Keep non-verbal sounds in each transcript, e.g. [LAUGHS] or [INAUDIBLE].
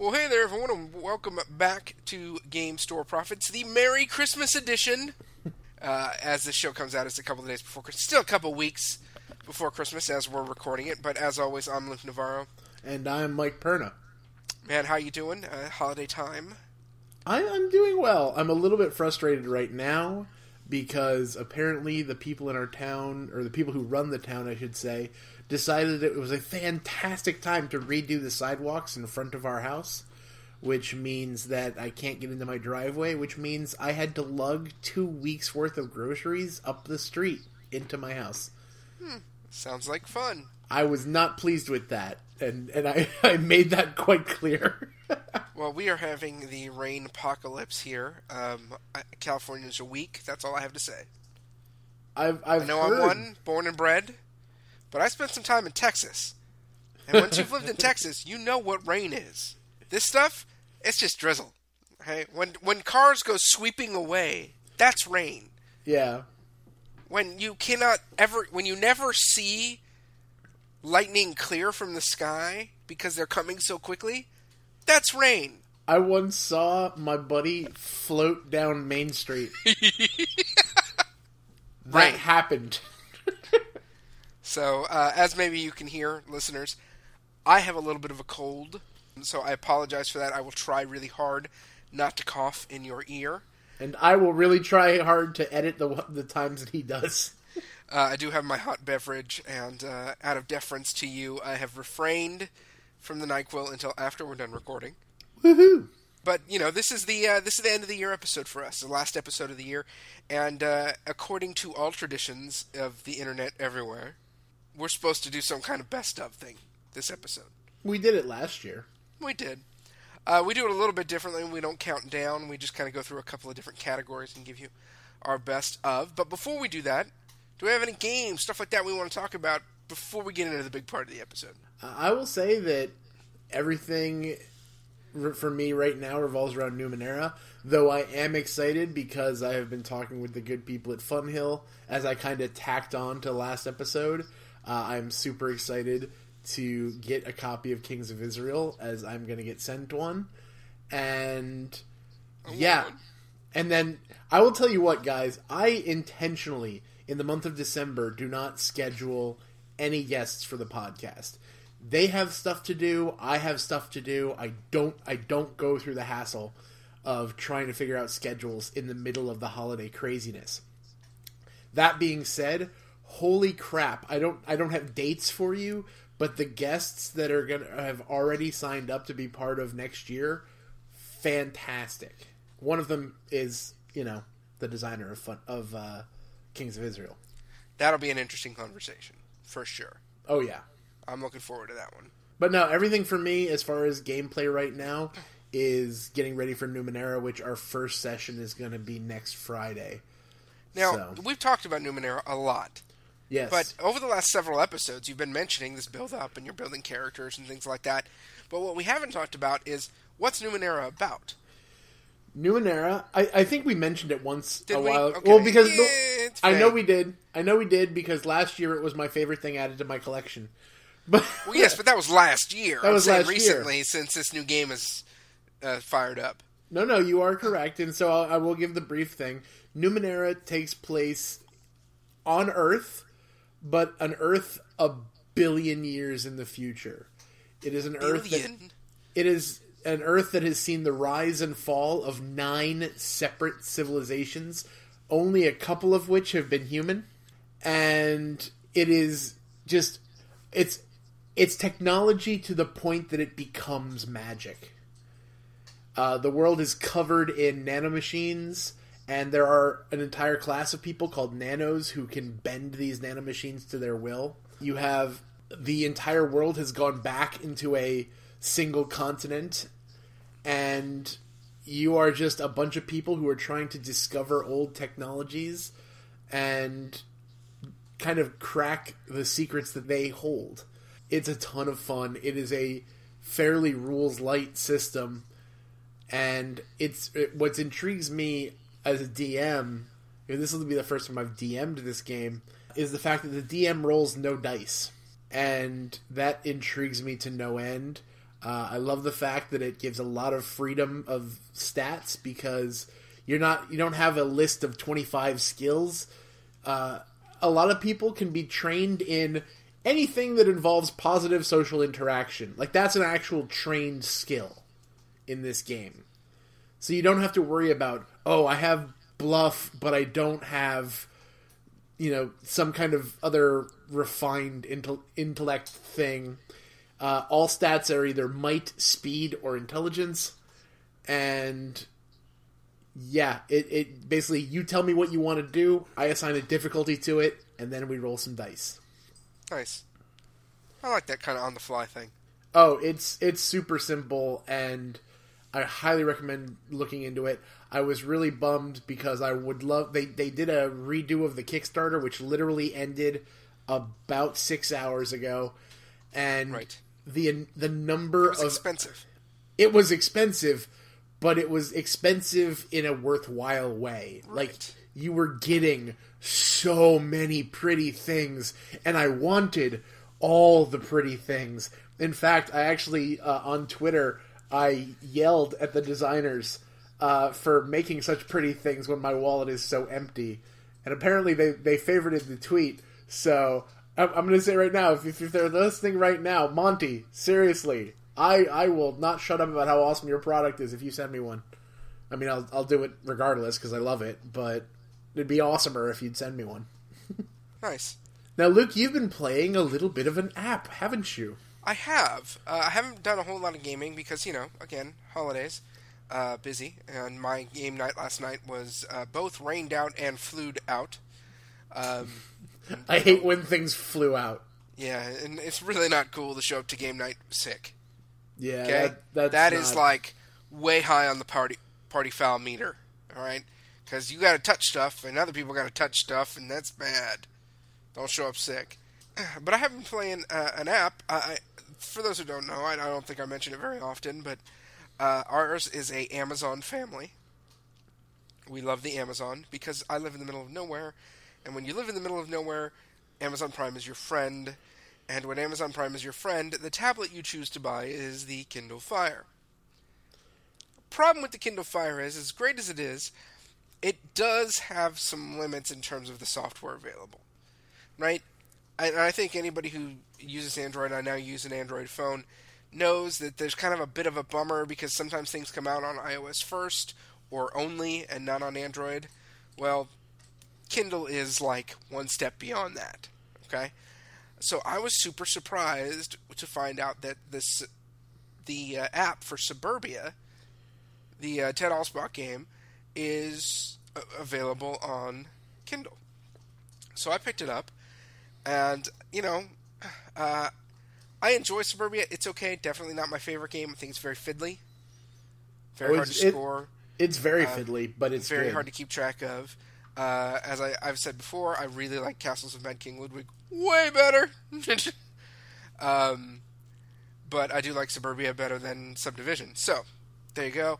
Well, hey there, everyone, and welcome back to Game Store Profits, the Merry Christmas edition. [LAUGHS] Uh, as this show comes out, it's a couple of days before Christmas. Still a couple of weeks before Christmas as we're recording it, but as always, I'm Luke Navarro. And I'm Mike Perna. Man, how you doing? Uh, holiday time? I, I'm doing well. I'm a little bit frustrated right now because apparently the people in our town, or the people who run the town, I should say, decided it was a fantastic time to redo the sidewalks in front of our house, which means that I can't get into my driveway, which means I had to lug two weeks worth of groceries up the street into my house. Hmm. Sounds like fun. I was not pleased with that, and, and I, [LAUGHS] I made that quite clear. [LAUGHS] well, we are having the rain apocalypse here. Um, California's a week. That's all I have to say. I've, I've I know heard... I'm one, born and bred. But I spent some time in Texas. And once you've lived in [LAUGHS] Texas, you know what rain is. This stuff, it's just drizzle. Okay? When when cars go sweeping away, that's rain. Yeah. When you cannot ever when you never see lightning clear from the sky because they're coming so quickly, that's rain. I once saw my buddy float down Main Street. [LAUGHS] that rain. happened. So, uh, as maybe you can hear, listeners, I have a little bit of a cold, so I apologize for that. I will try really hard not to cough in your ear. And I will really try hard to edit the the times that he does. Uh, I do have my hot beverage, and uh, out of deference to you, I have refrained from the Nyquil until after we're done recording. Woohoo! But you know, this is the uh, this is the end of the year episode for us, the last episode of the year, and uh, according to all traditions of the internet everywhere, we're supposed to do some kind of best of thing this episode. We did it last year. We did. Uh, we do it a little bit differently. We don't count down. We just kind of go through a couple of different categories and give you our best of. But before we do that, do we have any games, stuff like that we want to talk about before we get into the big part of the episode? I will say that everything for me right now revolves around Numenera, though I am excited because I have been talking with the good people at Funhill as I kind of tacked on to last episode. Uh, I'm super excited to get a copy of Kings of Israel as I'm going to get sent one. And yeah. And then I will tell you what, guys, I intentionally, in the month of December, do not schedule any guests for the podcast. They have stuff to do. I have stuff to do. I don't. I don't go through the hassle of trying to figure out schedules in the middle of the holiday craziness. That being said, holy crap i don't i don't have dates for you but the guests that are gonna have already signed up to be part of next year fantastic. One of them is you know the designer of fun, of uh, kings of israel. That'll be an interesting conversation for sure. Oh yeah. I'm looking forward to that one. But no everything for me as far as gameplay right now is getting ready for numenera which our first session is going to be next friday. Now so. we've talked about numenera a lot Yes. But over the last several episodes, you've been mentioning this build up and you're building characters and things like that. But what we haven't talked about is what's Numenera about? Numenera, I, I think we mentioned it once did a we? while Okay. Well, because yeah, I know we did. I know we did because last year it was my favorite thing added to my collection. [LAUGHS] But well, yes, but that was last year. That was last recently year. since this new game is uh, fired up. No, no, you are correct, and so I'll, I will give the brief thing. Numenera takes place on Earth but an Earth a billion years in the future. It is an Earth that it is an Earth that has seen the rise and fall of nine separate civilizations, only a couple of which have been human, and it is just it's it's technology to the point that it becomes magic. Uh, the world is covered in nanomachines and there are an entire class of people called nanos who can bend these nanomachines to their will. You have the entire world has gone back into a single continent, and you are just a bunch of people who are trying to discover old technologies and kind of crack the secrets that they hold. It's a ton of fun. It is a fairly rules light system and it's it, what intrigues me as a DM, this will be the first time I've DM'd this game, is the fact that the DM rolls no dice. And that intrigues me to no end. Uh, I love the fact that it gives a lot of freedom of stats because you're not you don't have a list of 25 skills. Uh, a lot of people can be trained in anything that involves positive social interaction. Like that's an actual trained skill in this game. So you don't have to worry about, oh, I have bluff, but I don't have, you know, some kind of other refined intel- intellect thing. Uh, all stats are either might, speed, or intelligence. And yeah, it, it basically you tell me what you want to do, I assign a difficulty to it, and then we roll some dice. Nice. I like that kind of on the fly thing. Oh, it's it's super simple and I highly recommend looking into it. I was really bummed because I would love they they did a redo of the Kickstarter which literally ended about 6 hours ago and Right. the the number It was of expensive. it was expensive, but it was expensive in a worthwhile way. Like you were getting so many pretty things, and I wanted all the pretty things. In fact, I actually uh, on Twitter I yelled at the designers uh, for making such pretty things when my wallet is so empty, and apparently they they favorited the tweet. So I'm, I'm going to say right now, if, if they're listening right now, Monte, seriously, I I will not shut up about how awesome your product is if you send me one. I mean, I'll I'll do it regardless because I love it, but it'd be awesomer if you'd send me one. Nice. Now, Luke, you've been playing a little bit of an app, haven't you? I have. Uh, I haven't done a whole lot of gaming because, you know, again, holidays, uh, busy. And my game night last night was uh, both rained out and flued out. Um, [LAUGHS] I hate when things flew out. yeah, and it's really not cool to show up to game night sick. Yeah, Okay, that, that's that is not- like way high on the party party foul meter. All right, because you got to touch stuff, and other people got to touch stuff, and that's bad. Don't show up sick. [CLEARS THROAT] But I have been playing uh, an app. I, for those who don't know, I, I don't think I mention it very often, but uh, ours is a Amazon family. We love the Amazon because I live in the middle of nowhere, and when you live in the middle of nowhere, Amazon Prime is your friend. And when Amazon Prime is your friend, the tablet you choose to buy is the Kindle Fire. Problem with the Kindle Fire is, as great as it is, it does have some limits in terms of the software available. Right? And I think anybody who uses Android, I now use an Android phone, knows that there's kind of a bit of a bummer because sometimes things come out on iOS first or only and not on Android. Well, Kindle is like one step beyond that. Okay? So I was super surprised to find out that this the uh, app for Suburbia, the uh, Ted Alspach game, is uh, available on Kindle. So I picked it up, and you know, uh, I enjoy Suburbia. It's okay. Definitely not my favorite game. I think it's very fiddly, very Oh, hard to it- score It's very fiddly, but it's very good. hard to keep track of. Uh, as I, I've said before, I really like Castles of Mad King Ludwig way better. [LAUGHS] um, but I do like Suburbia better than Subdivision. So there you go.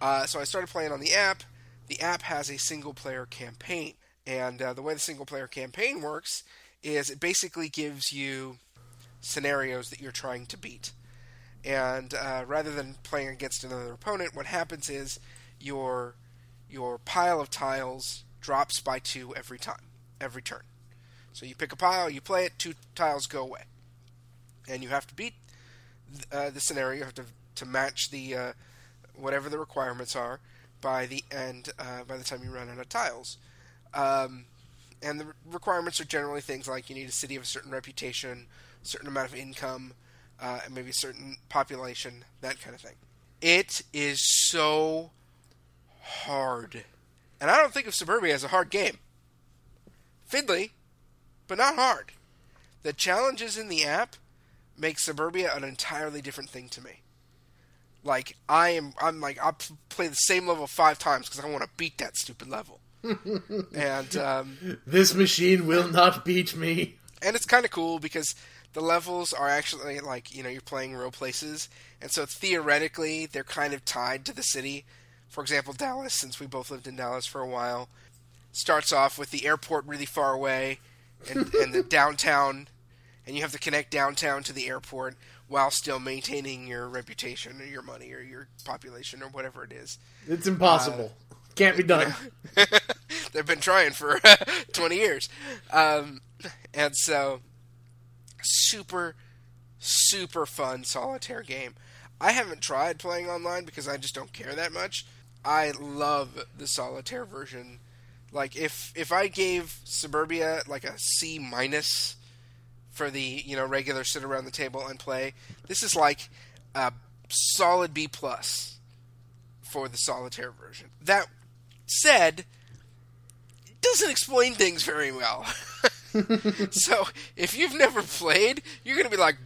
Uh, so I started playing on the app. The app has a single player campaign, and uh, the way the single player campaign works is it basically gives you scenarios that you're trying to beat. And uh, rather than playing against another opponent, what happens is your your pile of tiles drops by two every time, every turn. So you pick a pile, you play it, two tiles go away, and you have to beat uh, the scenario. You have to to match the uh, whatever the requirements are by the end uh, by the time you run out of tiles. Um, and the requirements are generally things like you need a city of a certain reputation, certain amount of income, uh, and maybe a certain population, that kind of thing. It is so hard. And I don't think of Suburbia as a hard game. Fiddly, but not hard. The challenges in the app make Suburbia an entirely different thing to me. Like I am, I'm like I'll play the same level five times because I want to beat that stupid level. And um, This machine will not beat me. and it's kind of cool because the levels are actually like you know you're playing real places, and so theoretically they're kind of tied to the city. For example, Dallas, since we both lived in Dallas for a while, starts off with the airport really far away, and, and the downtown and you have to connect downtown to the airport while still maintaining your reputation or your money or your population or whatever it is. It's impossible. Uh, Can't be done. [LAUGHS] They've been trying for [LAUGHS] 20 years. Um, and so, super, super fun solitaire game. I haven't tried playing online because I just don't care that much. I love the solitaire version. Like if if I gave Suburbia like a C minus for the you know regular sit around the table and play, this is like a solid B plus for the solitaire version. That said, doesn't explain things very well. [LAUGHS] so if you've never played, you're going to be like,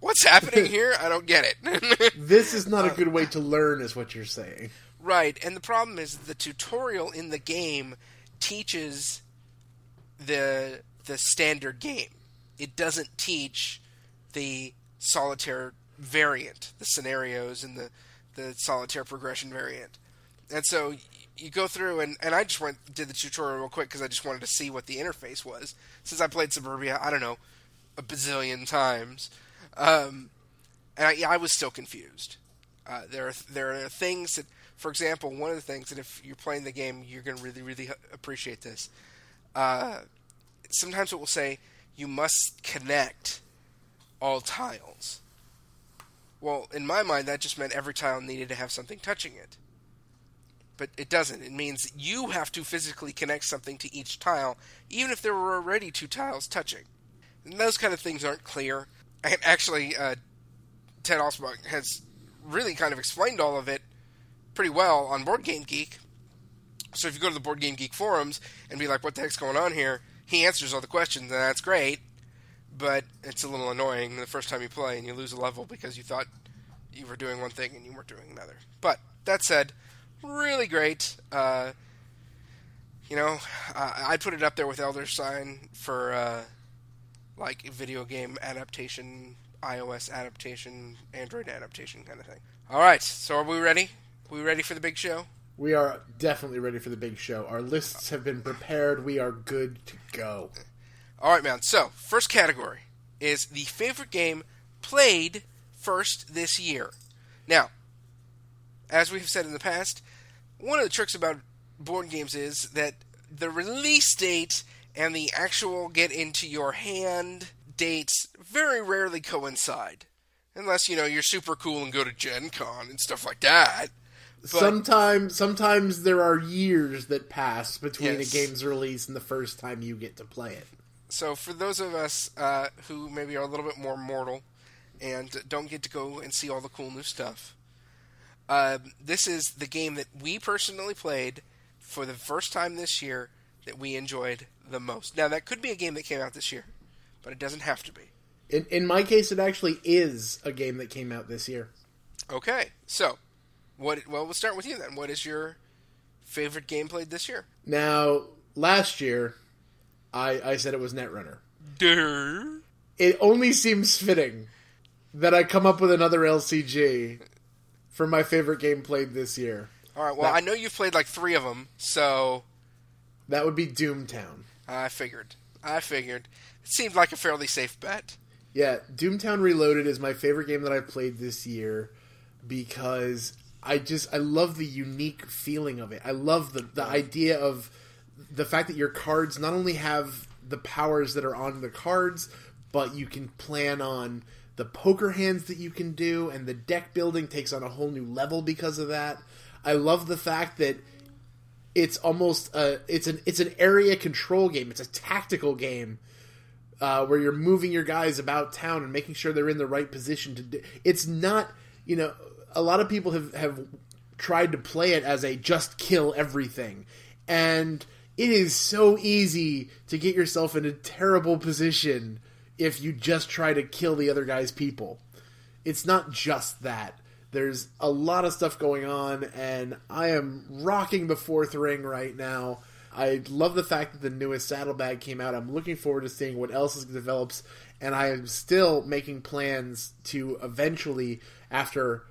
what's happening here? I don't get it. [LAUGHS] this is not a uh, good way to learn, is what you're saying. Right, and the problem is the tutorial in the game teaches the the standard game. It doesn't teach the solitaire variant, the scenarios and the the solitaire progression variant. And so you go through and, and I just went did the tutorial real quick because I just wanted to see what the interface was. Since I played Suburbia, I don't know, a bazillion times, um, and I, I was still confused. Uh, there are there are things that, for example, one of the things that if you're playing the game, you're going to really really appreciate this. Uh, sometimes it will say you must connect all tiles. Well, in my mind, that just meant every tile needed to have something touching it but it doesn't. It means you have to physically connect something to each tile, even if there were already two tiles touching. And those kind of things aren't clear. And actually, uh, Ted Alspach has really kind of explained all of it pretty well on Board Game Geek. So if you go to the Board Game Geek forums and be like, "What the heck's going on here?" He answers all the questions, and that's great. But it's a little annoying the first time you play and you lose a level because you thought you were doing one thing and you weren't doing another. But that said, really great. Uh, you know, I, I'd put it up there with Elder Sign for uh, like video game adaptation, iOS adaptation, Android adaptation kind of thing. All right, so are we ready? Are we ready for the big show? We are definitely ready for the big show. Our lists have been prepared. We are good to go. All right, man. So, first category is the favorite game played first this year. Now, as we have said in the past, one of the tricks about board games is that the release date and the actual get into your hand dates very rarely coincide. Unless, you know, you're super cool and go to Gen Con and stuff like that. But, sometimes sometimes there are years that pass between yes. a game's release and the first time you get to play it. So for those of us uh, who maybe are a little bit more mortal and don't get to go and see all the cool new stuff, uh, this is the game that we personally played for the first time this year that we enjoyed the most. Now, that could be a game that came out this year, but it doesn't have to be. In, in my case, it actually is a game that came out this year. Okay, so what? Well, we'll start with you then. What is your favorite game played this year? Now, last year, I I said it was Netrunner. Durr. It only seems fitting that I come up with another LCG for my favorite game played this year. All right. Well, that, I know you've played like three of them, so that would be Doomtown. I figured. I figured. It seemed like a fairly safe bet. Yeah, Doomtown Reloaded is my favorite game that I've played this year because I just I love the unique feeling of it. I love the the idea of the fact that your cards not only have the powers that are on the cards, but you can plan on the poker hands that you can do, and the deck building takes on a whole new level because of that. I love the fact that it's almost a it's an it's an area control game. It's a tactical game uh, where you're moving your guys about town and making sure they're in the right position to. Do, it's not you know a lot of people have have tried to play it as a just kill everything, and it is so easy to get yourself in a terrible position if you just try to kill the other guy's people. It's not just that. There's a lot of stuff going on, and I am rocking the fourth ring right now. I love the fact that the newest saddlebag came out. I'm looking forward to seeing what else develops, and I am still making plans to eventually, after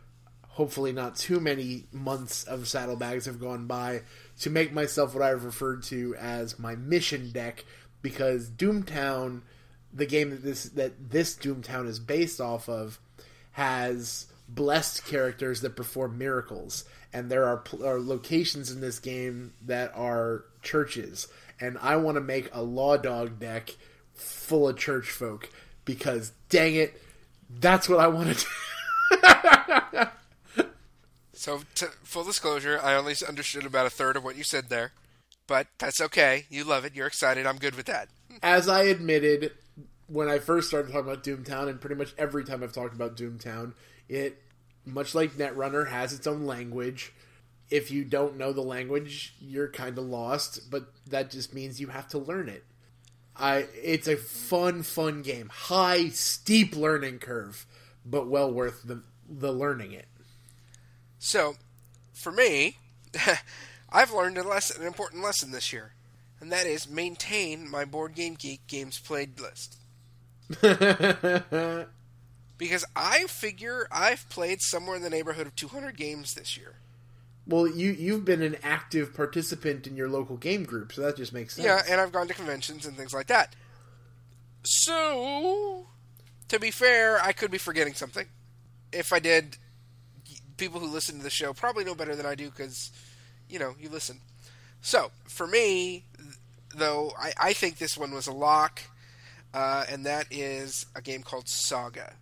hopefully not too many months of saddlebags have gone by, to make myself what I've referred to as my mission deck, because Doomtown the game that this that this Doomtown is based off of has blessed characters that perform miracles, and there are, are locations in this game that are churches, and I want to make a law dog deck full of church folk because dang it, that's what I want to do. [LAUGHS] so, to, full disclosure, I only understood about a third of what you said there, but that's okay. You love it. You're excited. I'm good with that. As I admitted when I first started talking about Doomtown, and pretty much every time I've talked about Doomtown, it, much like Netrunner, has its own language. If you don't know the language, you're kind of lost, but that just means you have to learn it. I it's a fun, fun game. High, steep learning curve, but well worth the the learning it. So, for me, [LAUGHS] I've learned a lesson, an important lesson this year, and that is maintain my board game geek games played list. [LAUGHS] because I figure I've played somewhere in the neighborhood of 200 games this year. Well, you you've been an active participant in your local game group, so that just makes sense. Yeah, and I've gone to conventions and things like that. So, to be fair, I could be forgetting something. If I did, people who listen to the show probably know better than I do because, you know, you listen. So, for me, though, I, I think this one was a lock, uh, and that is a game called Saga.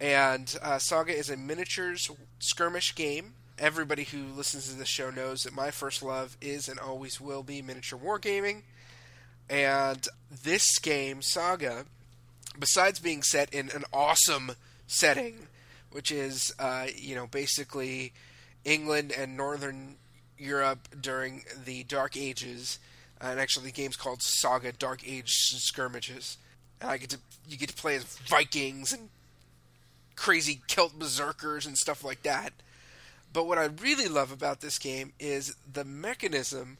And uh, Saga is a miniatures skirmish game everybody who listens to this show knows that my first love is and always will be miniature wargaming. And this game, Saga, besides being set in an awesome setting, which is, uh, you know, basically England and Northern Europe during the Dark Ages, and actually the game's called Saga Dark Age Skirmishes. And I get to you get to play as Vikings and crazy Celt berserkers and stuff like that. But what I really love about this game is the mechanism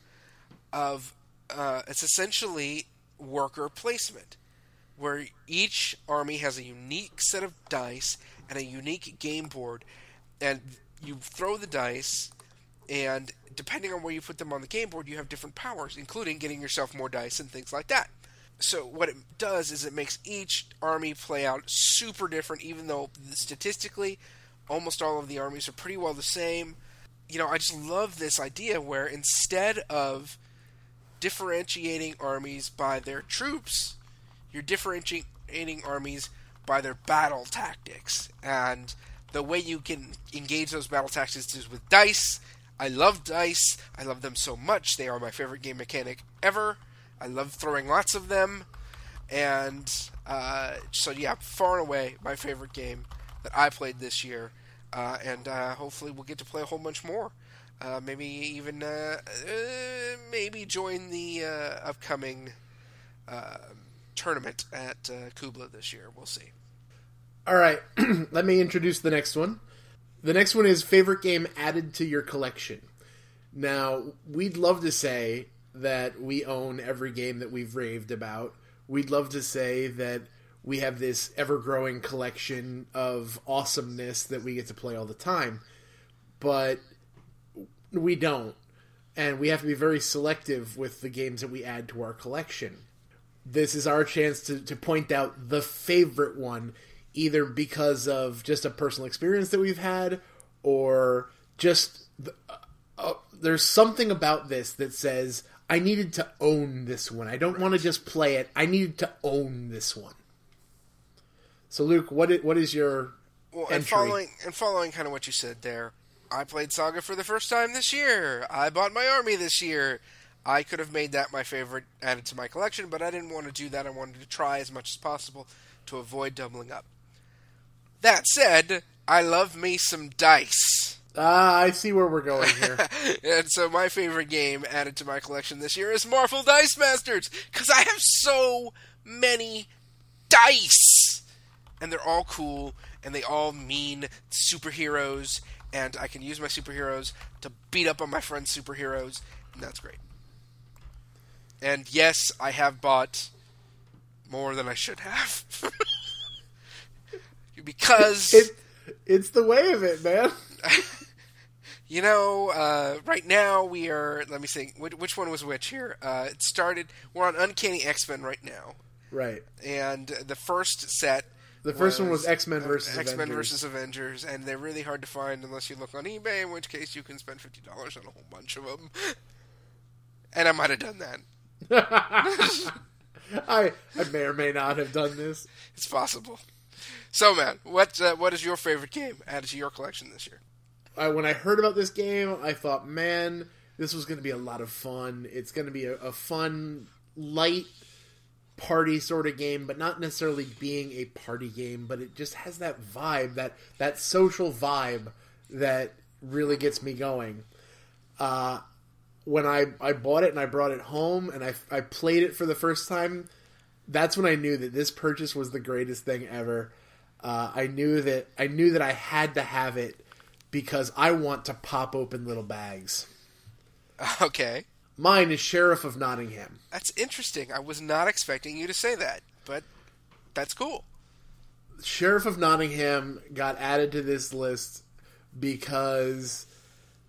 of uh, it's essentially worker placement, where each army has a unique set of dice and a unique game board, and you throw the dice, and depending on where you put them on the game board, you have different powers, including getting yourself more dice and things like that. So what it does is it makes each army play out super different, even though statistically almost all of the armies are pretty well the same. You know, I just love this idea where instead of differentiating armies by their troops, you're differentiating armies by their battle tactics. And the way you can engage those battle tactics is with dice. I love dice. I love them so much. They are my favorite game mechanic ever. I love throwing lots of them. And uh, so, yeah, far and away my favorite game that I played this year, uh, and uh, hopefully we'll get to play a whole bunch more. Uh, maybe even uh, uh, maybe join the upcoming tournament at Kubla this year. We'll see. All right, [CLEARS THROAT] let me introduce the next one. The next one is favorite game added to your collection. Now, we'd love to say that we own every game that we've raved about. We'd love to say that we have this ever growing collection of awesomeness that we get to play all the time. But we don't. And we have to be very selective with the games that we add to our collection. This is our chance to, to point out the favorite one, either because of just a personal experience that we've had or just uh, uh, there's something about this that says I needed to own this one. I don't want to just play it. I needed to own this one. So, Luke, what is, what is your well, and following and following kind of what you said there, I played Saga for the first time this year. I bought my army this year. I could have made that my favorite added to my collection, but I didn't want to do that. I wanted to try as much as possible to avoid doubling up. That said, I love me some dice. Ah, I see where we're going here. [LAUGHS] and so my favorite game added to my collection this year is Marvel Dice Masters because I have so many dice and they're all cool and they all mean superheroes and I can use my superheroes to beat up on my friends' superheroes, and that's great. And yes, I have bought more than I should have. [LAUGHS] because it, it's the way of it, man. [LAUGHS] you know, uh, right now we are. Let me think. Which, which one was which here? Uh, it started. We're on Uncanny X Men right now. Right. and the first set. The first one was X Men versus X Men versus Avengers, and they're really hard to find unless you look on eBay. In which case, you can spend fifty dollars on a whole bunch of them. [LAUGHS] And I might have done that. [LAUGHS] I I may or may not have done this. It's possible. So, man, what uh, what is your favorite game added to your collection this year? When I heard about this game, I thought, man, this was going to be a lot of fun. It's going to be a, a fun, light party sort of game, but not necessarily being a party game. But it just has that vibe, that that social vibe that really gets me going. Uh, when I, I bought it and I brought it home and I, I played it for the first time, that's when I knew that this purchase was the greatest thing ever. Uh, I knew that I knew that I had to have it because I want to pop open little bags. [LAUGHS] Okay, Mine is Sheriff of Nottingham. that's interesting. I was not expecting you to say that, but that's cool. Sheriff of Nottingham got added to this list because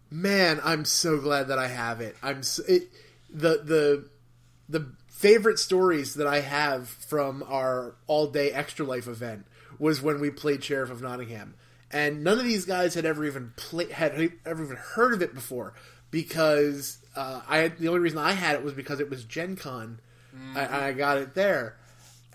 man, I'm so glad that I have it. I'm so, it, the the the favorite stories that I have from our all day extra life event was when we played Sheriff of Nottingham, and none of these guys had ever even played had ever even heard of it before because uh, I the only reason I had it was because it was Gen Con. I, I got it there.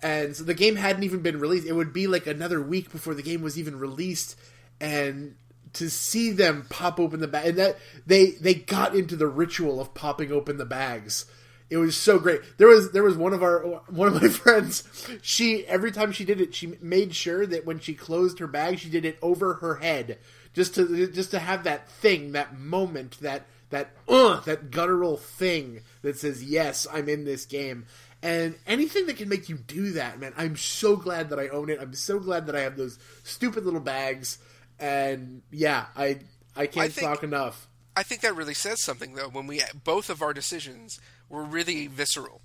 And so the game hadn't even been released. It would be like another week before the game was even released, and to see them pop open the bag and that they they got into the ritual of popping open the bags. It was so great. There was there was one of our one of my [LAUGHS] friends. She every time she did it, she made sure that when she closed her bag, she did it over her head, just to just to have that thing, that moment, that that uh, that guttural thing that says yes, I'm in this game. And anything that can make you do that, man, I'm so glad that I own it. I'm so glad that I have those stupid little bags. And yeah, I I can't think- talk enough. I think that really says something, though. When we both of our decisions were really visceral.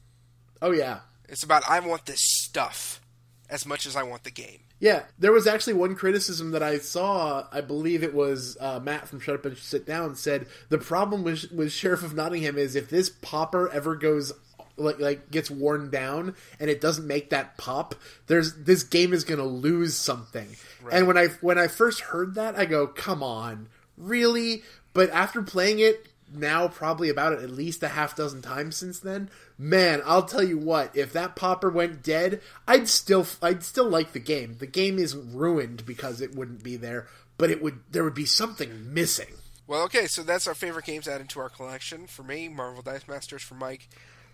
Oh yeah. It's about I want this stuff as much as I want the game. Yeah, there was actually one criticism that I saw. I believe it was uh, Matt from Shut Up and Sit Down said the problem with with Sheriff of Nottingham is if this popper ever goes like like gets worn down and it doesn't make that pop, there's this game is going to lose something. And when I when I first heard that, I go, "Come on, really?" But after playing it now probably about at least a half dozen times since then. Man, I'll tell you what, if that popper went dead, I'd still I'd still like the game. The game isn't ruined because it wouldn't be there, but it would there would be something missing. Well, okay, so that's our favorite games added to our collection. For me, Marvel Dice Masters. For Mike,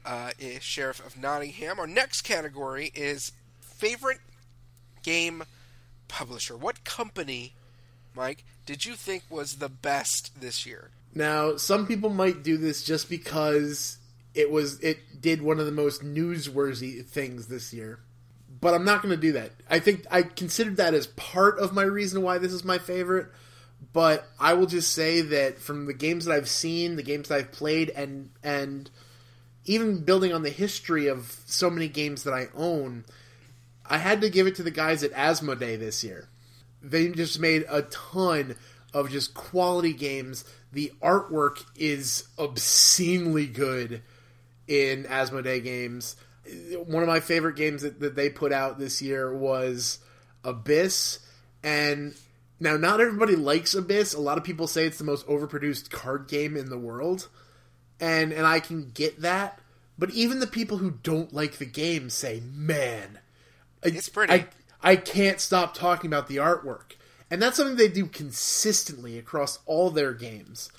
uh, is Sheriff of Nottingham. Our next category is favorite game publisher. What company, Mike, did you think was the best this year? Now, some people might do this just because it was it did one of the most newsworthy things this year. But I'm not going to do that. I think I considered that as part of my reason why this is my favorite. But I will just say that from the games that I've seen, the games that I've played, and and even building on the history of so many games that I own, I had to give it to the guys at Asmodee this year. They just made a ton of just quality games. The artwork is obscenely good in Asmodee games. One of my favorite games that, that they put out this year was Abyss. And now, not everybody likes Abyss. A lot of people say it's the most overproduced card game in the world. And, and I can get that. But even the people who don't like the game say, man, It's pretty. I, I can't stop talking about the artwork. And that's something they do consistently across all their games.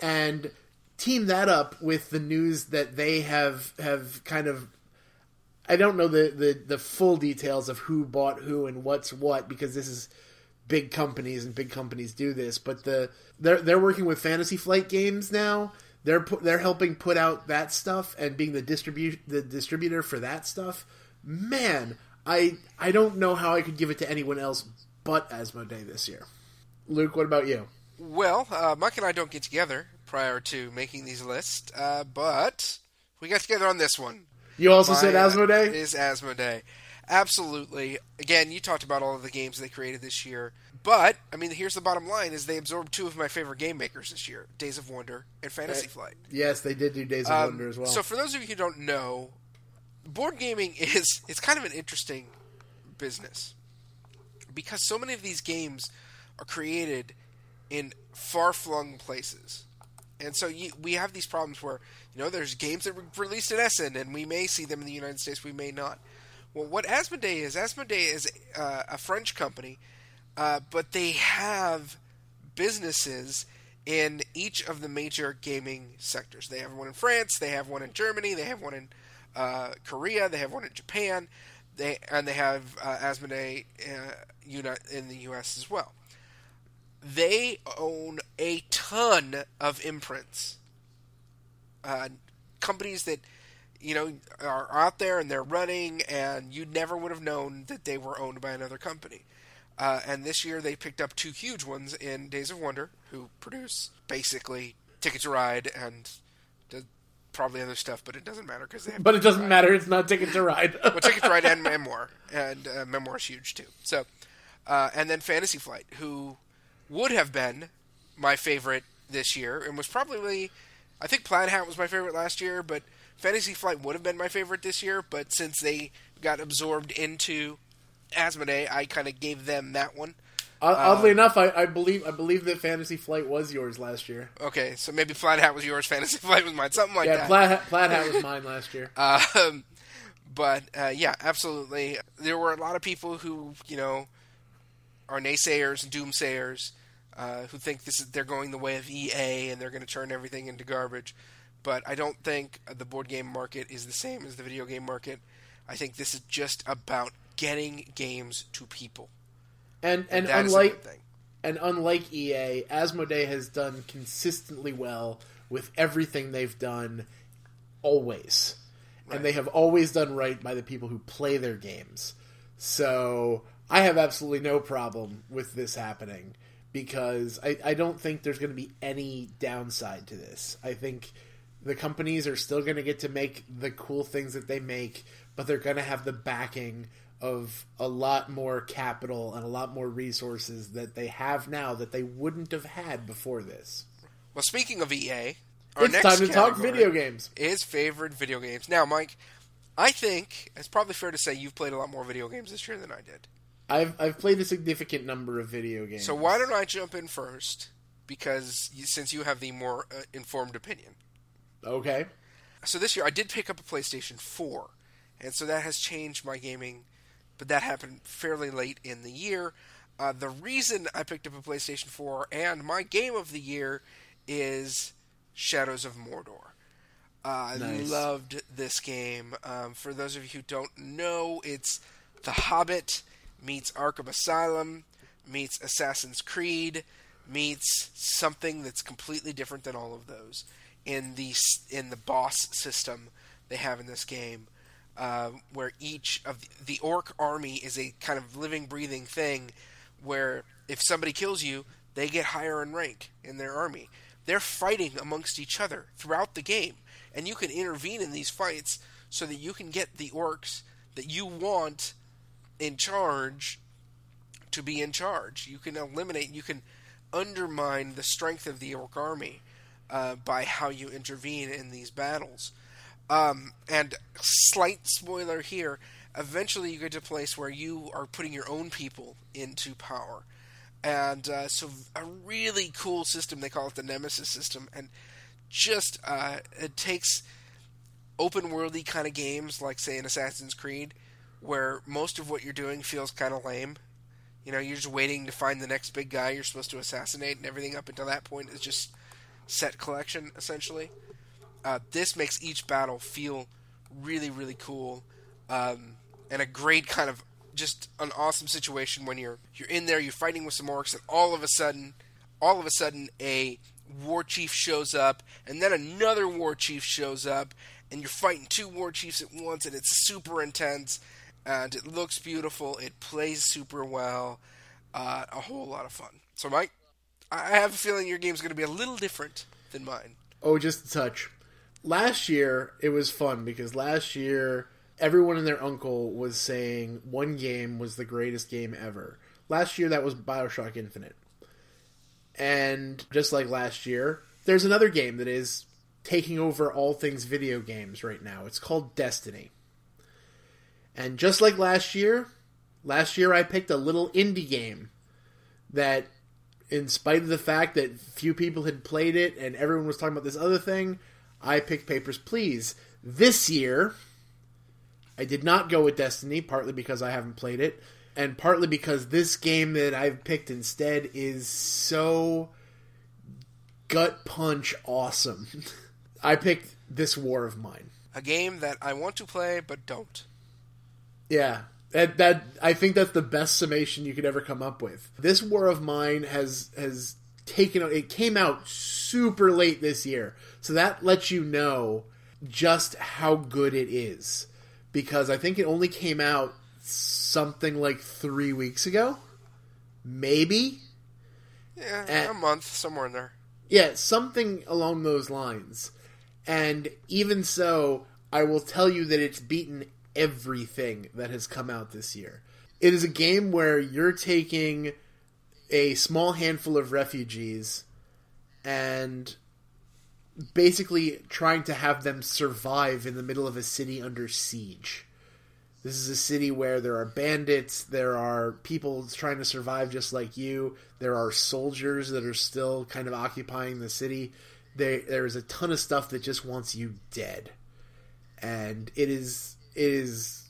And team that up with the news that they have have kind of I don't know the, the, the full details of who bought who and what's what because this is big companies and big companies do this, but the they're they're working with Fantasy Flight Games now. They're pu- they're helping put out that stuff and being the distribute the distributor for that stuff. Man, I I don't know how I could give it to anyone else but Asmodee this year. Luke, what about you? Well, uh, Mike and I don't get together prior to making these lists, uh, but we got together on this one. You also My, said uh, Asmodee? is Asmodee. Absolutely. Again, you talked about all of the games they created this year. But, I mean, here's the bottom line is they absorbed two of my favorite game makers this year, Days of Wonder and Fantasy Flight. yes, they did do Days of Um, Wonder as well. So for those of you who don't know, board gaming [LAUGHS] is it's kind of an interesting business because so many of these games are created in far-flung places. And so you, we have these problems where you know there's games that were released in Essen, and we may see them in the United States, we may not. Well, what Asmodee is, Asmodee is uh, a French company, uh, but they have businesses in each of the major gaming sectors. They have one in France, they have one in Germany, they have one in uh, Korea, they have one in Japan, they and they have uh, Asmodee uh, in the U.S. as well. They own a ton of imprints, uh, companies that you know are out there and they're running, and you never would have known that they were owned by another company. Uh, and this year they picked up two huge ones in Days of Wonder, who produce basically Ticket to Ride and probably other stuff, but it doesn't matter because they. but it doesn't matter. It's not Ticket to Ride. [LAUGHS] well, Ticket to Ride and [LAUGHS] Memoir, and uh, Memoir is huge too. So, uh, and then Fantasy Flight, who would have been my favorite this year, and was probably, I think Plaid Hat was my favorite last year, but Fantasy Flight would have been my favorite this year. But since they got absorbed into Asmodee, I kind of gave them that one. Oddly um, enough, I, I, believe I believe that Fantasy Flight was yours last year. Okay, so maybe Flat Hat was yours, [LAUGHS] Fantasy Flight was mine, something like yeah, that. Yeah, Plaid, Plaid Hat was [LAUGHS] mine last year. Um, but uh, yeah, absolutely. There were a lot of people who you know are naysayers and doomsayers uh, who think this is they're going the way of EA and they're going to turn everything into garbage. But I don't think the board game market is the same as the video game market. I think this is just about getting games to people. And and, unlike and unlike EA, Asmodee has done consistently well with everything they've done always. Right. And they have always done right by the people who play their games. So I have absolutely no problem with this happening because I, I don't think there's going to be any downside to this. I think the companies are still going to get to make the cool things that they make, but they're going to have the backing of a lot more capital and a lot more resources that they have now that they wouldn't have had before this. Well, speaking of EA, our it's next time to talk video games. Is favorite video games. Now, Mike, I think it's probably fair to say you've played a lot more video games this year than I did. I've I've played a significant number of video games. So why don't I jump in first? Because you, since you have the more uh, informed opinion. Okay. So this year I did pick up a PlayStation 4, and so that has changed my gaming but that happened fairly late in the year. Uh, the reason I picked up a PlayStation 4 and my game of the year is Shadows of Mordor. Uh, nice. I loved this game. Um, for those of you who don't know, it's The Hobbit meets Arkham Asylum meets Assassin's Creed meets something that's completely different than all of those in the in the boss system they have in this game. Uh, where each of the, orc army is a kind of living, breathing thing. Where if somebody kills you, they get higher in rank in their army. They're fighting amongst each other throughout the game, and you can intervene in these fights so that you can get the orcs that you want in charge to be in charge. You can eliminate, you can undermine the strength of the orc army uh, by how you intervene in these battles. Um, and slight spoiler here: eventually, you get to a place where you are putting your own people into power, and uh, so a really cool system. They call it the Nemesis system, and just uh, it takes open worldy kind of games like say an Assassin's Creed, where most of what you're doing feels kind of lame. You know, you're just waiting to find the next big guy you're supposed to assassinate, and everything up until that point is just set collection essentially. Uh, this makes each battle feel really, really cool, um, and a great kind of just an awesome situation when you're you're in there, you're fighting with some orcs, and all of a sudden, all of a sudden, a war chief shows up, and then another war chief shows up, and you're fighting two war chiefs at once, and it's super intense, and it looks beautiful, it plays super well, uh, a whole lot of fun. So, Mike, I have a feeling your game's going to be a little different than mine. Oh, just a touch last year it was fun because last year everyone and their uncle was saying one game was the greatest game ever. Last year that was BioShock Infinite. And just like last year, there's another game that is taking over all things video games right now. It's called Destiny. And just like last year, last year I picked a little indie game that, in spite of the fact that few people had played it and everyone was talking about this other thing, I picked Papers, Please. This year, I did not go with Destiny, partly because I haven't played it, and partly because this game that I've picked instead is so gut punch awesome. [LAUGHS] I picked This War of Mine. A game that I want to play but don't. Yeah. That, that I think that's the best summation you could ever come up with. This War of Mine has has taken it came out super late this year. So that lets you know just how good it is because I think it only came out something like 3 weeks ago. Maybe. Yeah, a month somewhere in there. Yeah, something along those lines. And even so, I will tell you that it's beaten everything that has come out this year. It is a game where you're taking a small handful of refugees and basically trying to have them survive in the middle of a city under siege. This is a city where there are bandits, there are people trying to survive just like you, there are soldiers that are still kind of occupying the city. There, there's a ton of stuff that just wants you dead, and it is it is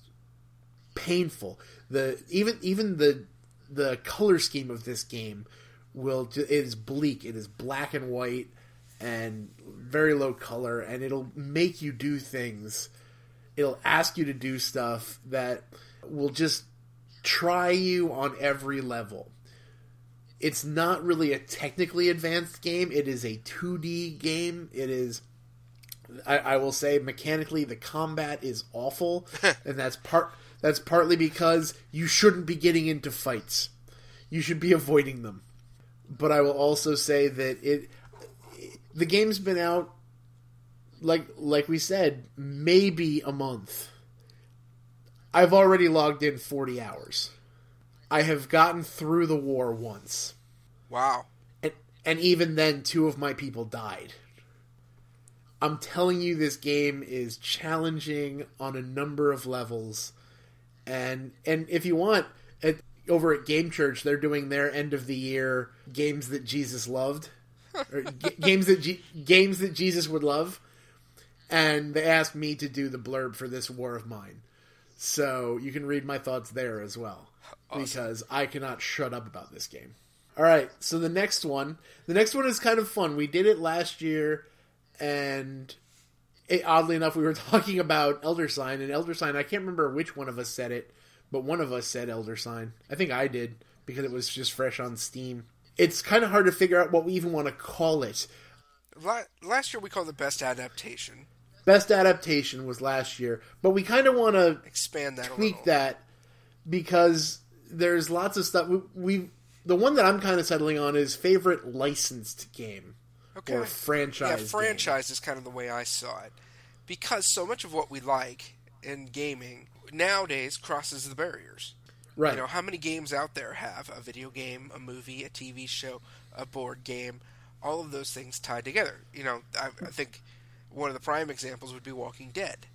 painful. The even even the the color scheme of this game will it is bleak. It is black and white and very low color, and it'll make you do things. It'll ask you to do stuff that will just try you on every level it's not really a technically advanced game. It is a 2D game. It is, I, I will say, mechanically the combat is awful, [LAUGHS] and that's part. That's partly because you shouldn't be getting into fights. You should be avoiding them. But I will also say that it, the game's been out, like like we said, maybe a month. I've already logged in forty hours. I have gotten through the war once. Wow. And, and even then, two of my people died. I'm telling you, this game is challenging on a number of levels. And and if you want, at, over at Game Church, they're doing their end of the year games that Jesus loved, or [LAUGHS] g- games that G- games that Jesus would love. And they asked me to do the blurb for this War of Mine, so you can read my thoughts there as well awesome. because I cannot shut up about this game. All right, so the next one, the next one is kind of fun. We did it last year, and it, oddly enough, we were [LAUGHS] talking about Elder Sign and Elder Sign. I can't remember which one of us said it, but one of us said Elder Sign. I think I did because it was just fresh on Steam. It's kind of hard to figure out what we even want to call it. Last year we called it best adaptation. Best adaptation was last year, but we kind of want to expand that, tweak that because there's lots of stuff we, we the one that I'm kind of settling on is favorite licensed game okay. or franchise. Yeah, franchise game. is kind of the way I saw it because so much of what we like in gaming nowadays crosses the barriers. Right. You know, how many games out there have a video game, a movie, a TV show, a board game, all of those things tied together? You know, I, I think one of the prime examples would be Walking Dead.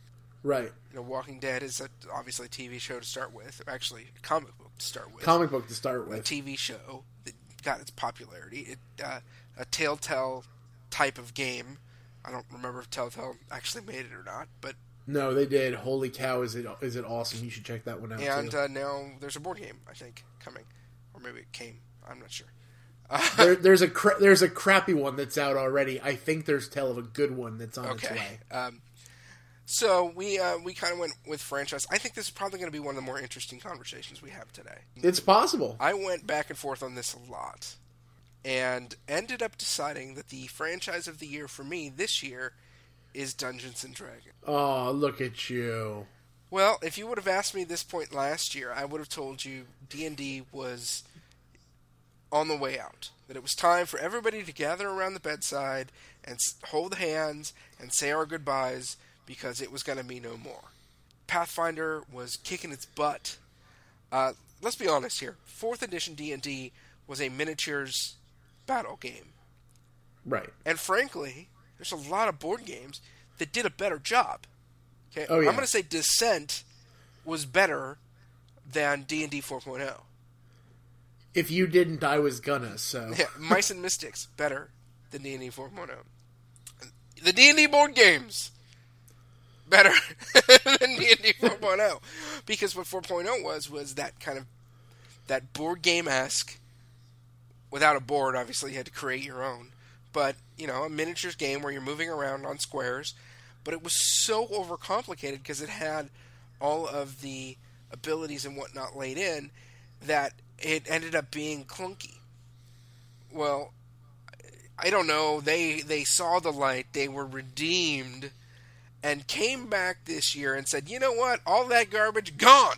Right. You know, Walking Dead is a, obviously a TV show to start with, actually a comic book to start with. Comic book to start with. A TV show that got its popularity. It uh, a Telltale type of game. I don't remember if Telltale actually made it or not, but no, they did. Holy cow! Is it is it awesome? You should check that one out. And uh, now there's a board game, I think, coming, or maybe it came. I'm not sure. [LAUGHS] there, there's a cra- there's a crappy one that's out already. I think there's tell of a good one that's on okay. its way. Um, so we uh, we kind of went with franchise. I think this is probably going to be one of the more interesting conversations we have today. It's possible. I went back and forth on this a lot, and ended up deciding that the franchise of the year for me this year is Dungeons and Dragons. Oh, look at you! Well, if you would have asked me this point last year, I would have told you D and D was on the way out. That it was time for everybody to gather around the bedside and hold hands and say our goodbyes because it was going to be no more. Pathfinder was kicking its butt. Uh, let's be honest here. Fourth edition D and D was a miniatures battle game, right? And frankly, there's a lot of board games that did a better job. Okay, oh, yeah. I'm going to say Descent was better than D and D 4.0. If you didn't, I was gonna. So Yeah, Mice and Mystics better than D and D 4.0. The D and D board games better [LAUGHS] than D and D 4.0 because what 4.0 was was that kind of that board game esque. Without a board, obviously, you had to create your own. But you know, a miniatures game where you're moving around on squares. But it was so overcomplicated because it had all of the abilities and whatnot laid in that it ended up being clunky. Well, I don't know. They they saw the light. They were redeemed, and came back this year and said, "You know what? All that garbage gone.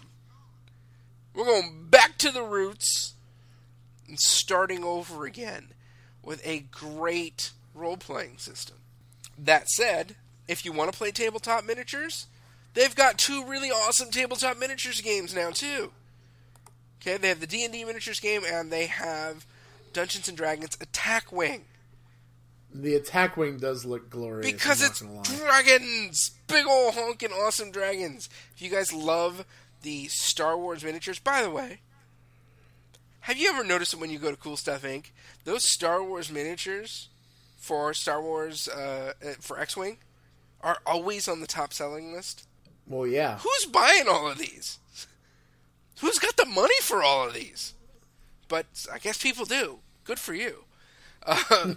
We're going back to the roots and starting over again with a great role playing system." That said, if you want to play tabletop miniatures, they've got two really awesome tabletop miniatures games now too. Okay, they have the D and D miniatures game, and they have Dungeons and Dragons Attack Wing the attack wing does look glorious. because it's not gonna lie. dragons, big old honking awesome dragons. If you guys love the Star Wars miniatures, by the way, have you ever noticed that when you go to Cool Stuff Inc., those Star Wars miniatures for Star Wars uh, uh, for X-wing are always on the top selling list? well, yeah. Who's buying all of these? Who's got the money for all of these? But I guess people do. Good for you. Uh,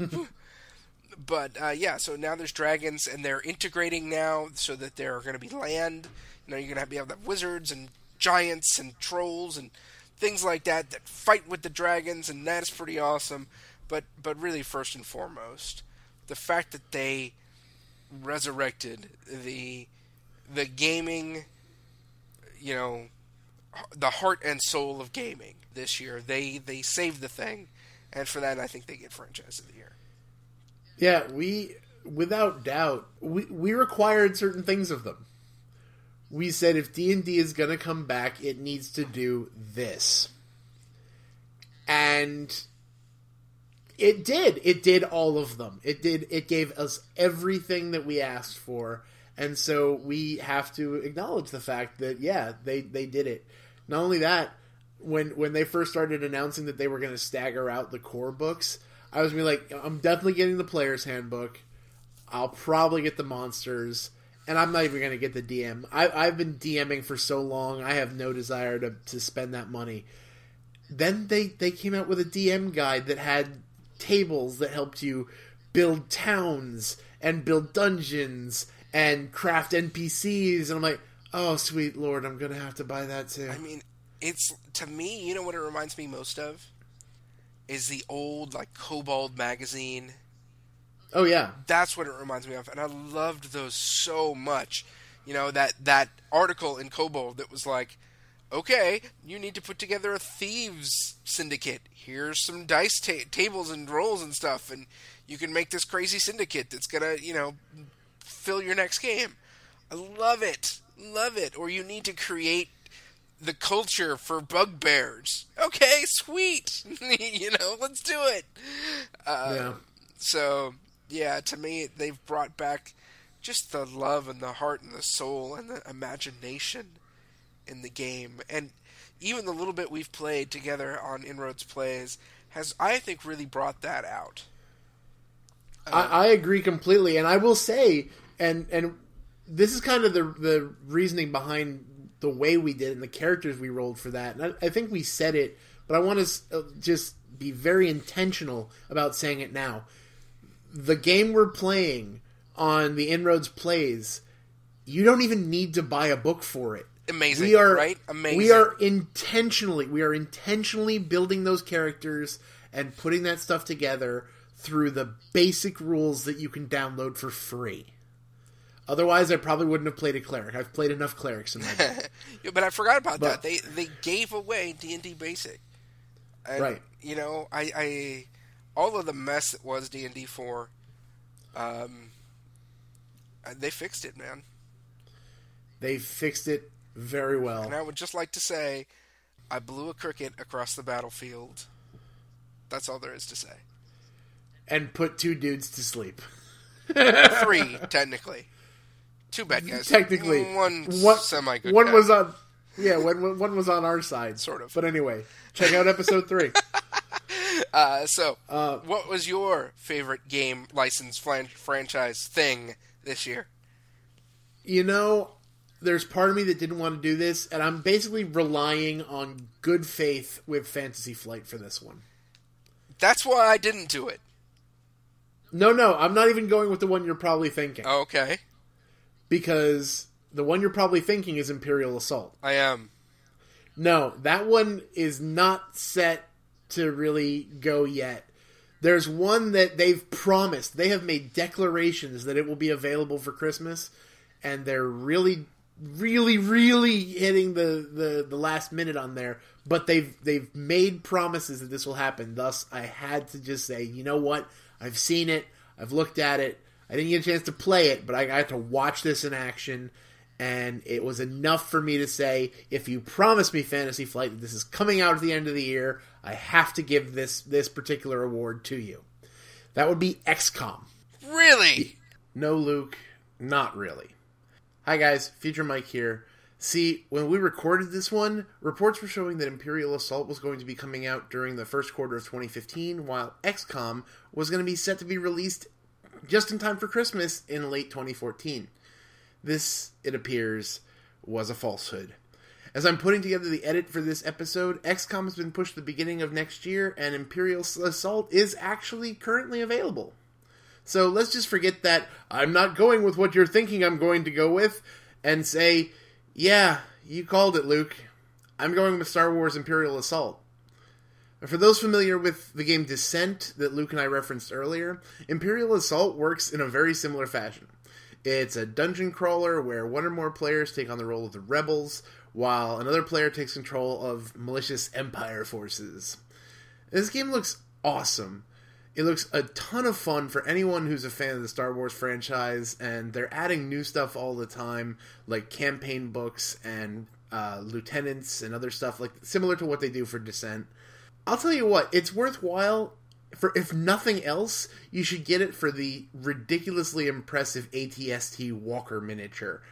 [LAUGHS] but uh, yeah, so now there's dragons, and they're integrating now so that there are going to be land. You know, you're going to be able to have wizards and giants and trolls and things like that that fight with the dragons, and that's pretty awesome. But but really, first and foremost, the fact that they resurrected the the gaming, you know, the heart and soul of gaming this year. They they saved the thing, and for that, I think they get franchise of the year. Yeah, we without doubt we we required certain things of them. We said if D and D is going to come back, it needs to do this, and it did. It did all of them. It did. It gave us everything that we asked for, and so we have to acknowledge the fact that yeah, they they did it. Not only that, when when they first started announcing that they were going to stagger out the core books, I was be like, I'm definitely getting the player's handbook. I'll probably get the monsters, and I'm not even gonna get the DM. I, I've been DMing for so long. I have no desire to to spend that money. Then they they came out with a DM guide that had tables that helped you build towns and build dungeons and craft NPCs, and I'm like, oh sweet lord, I'm gonna have to buy that too. I mean, it's to me, you know what it reminds me most of is the old like Kobold magazine. Oh yeah, That's what it reminds me of, and I loved those so much. You know that that article in Kobold that was like, okay, you need to put together a thieves syndicate. Here's some dice ta- tables and rolls and stuff, and you can make this crazy syndicate that's gonna, you know, fill your next game. I love it, love it. Or you need to create the culture for bugbears. Okay, sweet. [LAUGHS] you know, let's do it. Uh, yeah. So yeah, to me, they've brought back just the love and the heart and the soul and the imagination in the game, and even the little bit we've played together on Inroads Plays has, I think, really brought that out. I, I agree completely, and I will say, and and this is kind of the the reasoning behind the way we did it and the characters we rolled for that. And I, I think we said it, but I want to uh, just be very intentional about saying it now. The game we're playing on the Inroads plays, you don't even need to buy a book for it. Amazing, we are right? Amazing. We are intentionally we are intentionally building those characters and putting that stuff together through the basic rules that you can download for free. Otherwise, I probably wouldn't have played a cleric. I've played enough clerics in my [LAUGHS] day. Yeah, but I forgot about But- that. They they gave away D and D Basic, and, Right. You know, I, I all of the mess that was D and D four, um, uh, they fixed it, man. They fixed it very well. And I would just like to say, I blew a cricket across the battlefield. That's all there is to say. And put two dudes to sleep. [LAUGHS] Three, [LAUGHS] technically. Two bad guys. Technically, one one semi good. One was on Yeah, one was on our side, Sort of. But anyway, check out episode three. [LAUGHS] [LAUGHS] Uh, so, Uh, what was your favorite game license flan- franchise thing this year? you know, there's part of me that didn't want to do this, and I'm basically relying on good faith with Fantasy Flight for this one. That's why I didn't do it. No, no, I'm not even going with the one you're probably thinking Okay, because the one you're probably thinking is Imperial Assault. I am. No, that one is not set to really go yet. There's one that they've promised. They have made declarations that it will be available for Christmas, and they're really, really, really hitting the, the, the last minute on there. But they've they've made promises that this will happen. Thus, I had to just say, you know what? I've seen it. I've looked at it. I didn't get a chance to play it, but I got to watch this in action and it was enough for me to say, if you promise me Fantasy Flight that this is coming out at the end of the year, I have to give this this particular award to you. That would be XCOM. Really? No, Luke, not really. Hi guys, Future Mike here. See, when we recorded this one, reports were showing that Imperial Assault was going to be coming out during the first quarter of 2015, while XCOM was going to be set to be released just in time for Christmas in late 2014. This, it appears, was a falsehood. As I'm putting together the edit for this episode, XCOM has been pushed to the beginning of next year, and Imperial Assault is actually currently available. So let's just forget that I'm not going with what you're thinking I'm going to go with and say, yeah, you called it, Luke. I'm going with Star Wars Imperial Assault. For those familiar with the game Descent that Luke and I referenced earlier, Imperial Assault works in a very similar fashion. It's a dungeon crawler where one or more players take on the role of the rebels, while another player takes control of malicious Empire forces. This game looks awesome. It looks a ton of fun for anyone who's a fan of the Star Wars franchise, and they're adding new stuff all the time, like campaign books and uh, lieutenants and other stuff, like similar to what they do for Descent. I'll tell you what, it's worthwhile. For if nothing else, you should get it for the ridiculously impressive ATST Walker miniature.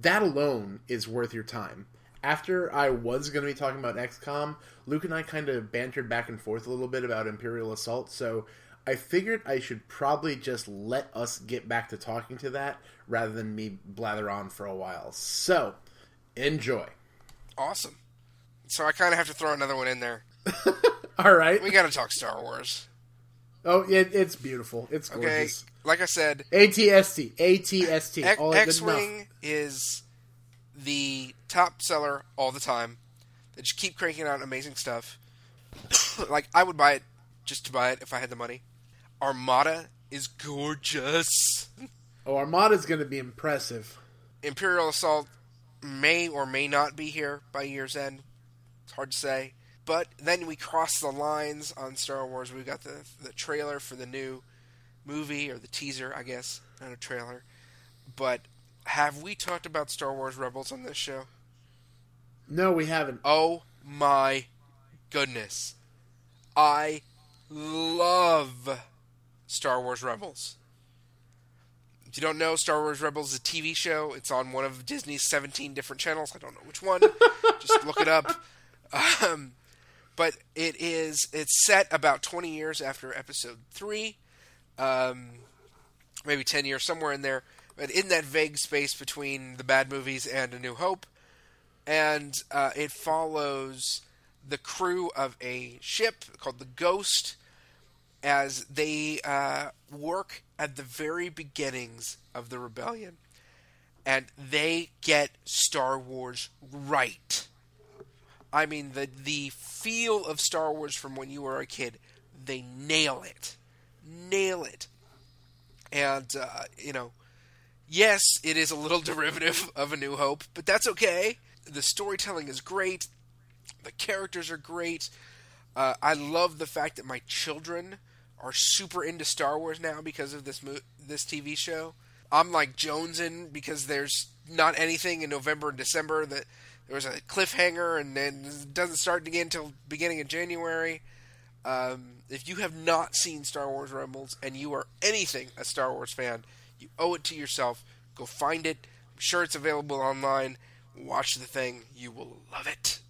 That alone is worth your time. After I was going to be talking about XCOM, Luke and I kind of bantered back and forth a little bit about Imperial Assault, so I figured I should probably just let us get back to talking to that rather than me blather on for a while. So, enjoy. Awesome. So I kind of have to throw another one in there. [LAUGHS] All right. We got to talk Star Wars. Oh, yeah, it's beautiful. It's Okay. gorgeous. Like I said, ATST. ATST. X- X-wing is the top seller all the time. They just keep cranking out amazing stuff. [COUGHS] like I would buy it just to buy it if I had the money. Armada is gorgeous. Oh, Armada's going to be impressive. Imperial Assault may or may not be here by year's end. It's hard to say. But then we cross the lines on Star Wars. We've got the the trailer for the new movie or the teaser, I guess, not a trailer. But have we talked about Star Wars Rebels on this show? No, we haven't. Oh my goodness. I love Star Wars Rebels. If you don't know, Star Wars Rebels is a TV show. It's on one of Disney's 17 different channels. I don't know which one. [LAUGHS] Just look it up. Um, but it is it's set about 20 years after episode 3. Um, maybe 10 years somewhere in there. But in that vague space between the bad movies and A New Hope and uh, it follows the crew of a ship called the Ghost as they uh, work at the very beginnings of the rebellion, and they get Star Wars right. I mean, the the feel of Star Wars from when you were a kid, they nail it, nail it, and uh, you know, yes, it is a little [LAUGHS] derivative of A New Hope, but that's okay. The storytelling is great. The characters are great. Uh, I love the fact that my children are super into Star Wars now because of this mo- this TV show. I'm like jonesing because there's not anything in November and December that there was a cliffhanger and then it doesn't start again until beginning of January. Um, if you have not seen Star Wars Rebels and you are anything a Star Wars fan, you owe it to yourself. Go find it. I'm sure it's available online. watch the thing. You will love it.